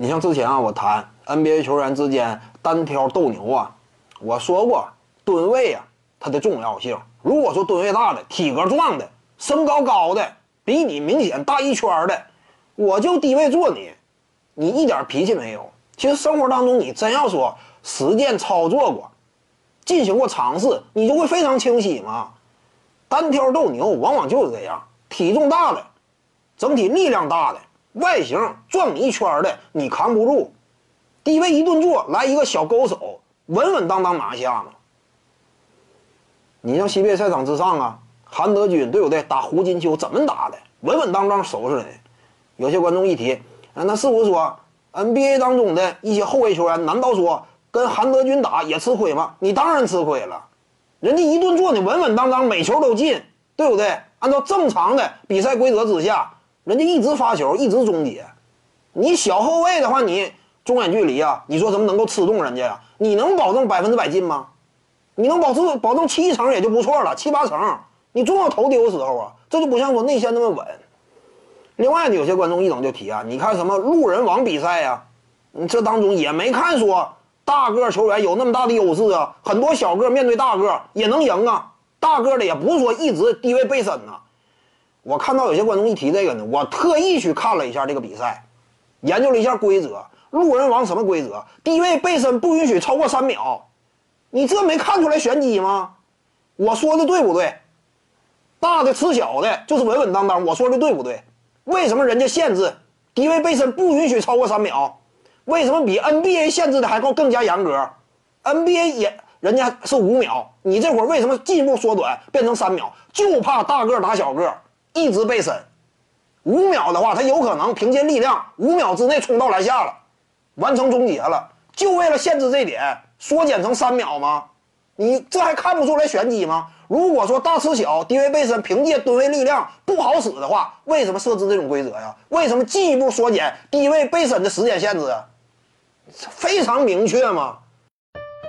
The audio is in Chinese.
你像之前啊，我谈 NBA 球员之间单挑斗牛啊，我说过吨位啊它的重要性。如果说吨位大的、体格壮的、身高高的，比你明显大一圈的，我就低位坐你，你一点脾气没有。其实生活当中你真要说实践操作过，进行过尝试，你就会非常清晰嘛。单挑斗牛往往就是这样，体重大的，整体力量大的。外形撞你一圈的，你扛不住；低位一顿坐，来一个小勾手，稳稳当当拿下嘛。你像西北赛场之上啊，韩德君对不对？打胡金秋怎么打的？稳稳当当收拾的。有些观众一提，啊，那是不是说 NBA 当中的一些后卫球员，难道说跟韩德君打也吃亏吗？你当然吃亏了，人家一顿坐你稳稳当当，每球都进，对不对？按照正常的比赛规则之下。人家一直发球，一直终结。你小后卫的话，你中远距离啊，你说怎么能够吃动人家呀？你能保证百分之百进吗？你能保证保证七成也就不错了，七八成，你总有投丢时候啊。这就不像说内线那么稳。另外呢，有些观众一整就提啊，你看什么路人王比赛呀？你这当中也没看说大个球员有那么大的优势啊，很多小个面对大个也能赢啊。大个的也不是说一直低位背身呐。我看到有些观众一提这个呢，我特意去看了一下这个比赛，研究了一下规则。路人王什么规则？低位背身不允许超过三秒。你这没看出来玄机吗？我说的对不对？大的吃小的，就是稳稳当当。我说的对不对？为什么人家限制低位背身不允许超过三秒？为什么比 NBA 限制的还更更加严格？NBA 也人家是五秒，你这会儿为什么进一步缩短变成三秒？就怕大个打小个。一直背身，五秒的话，他有可能凭借力量五秒之内冲到篮下了，完成终结了。就为了限制这点，缩减成三秒吗？你这还看不出来玄机吗？如果说大吃小、低位背身，凭借吨位力量不好使的话，为什么设置这种规则呀？为什么进一步缩减低位背身的时间限制啊？非常明确嘛。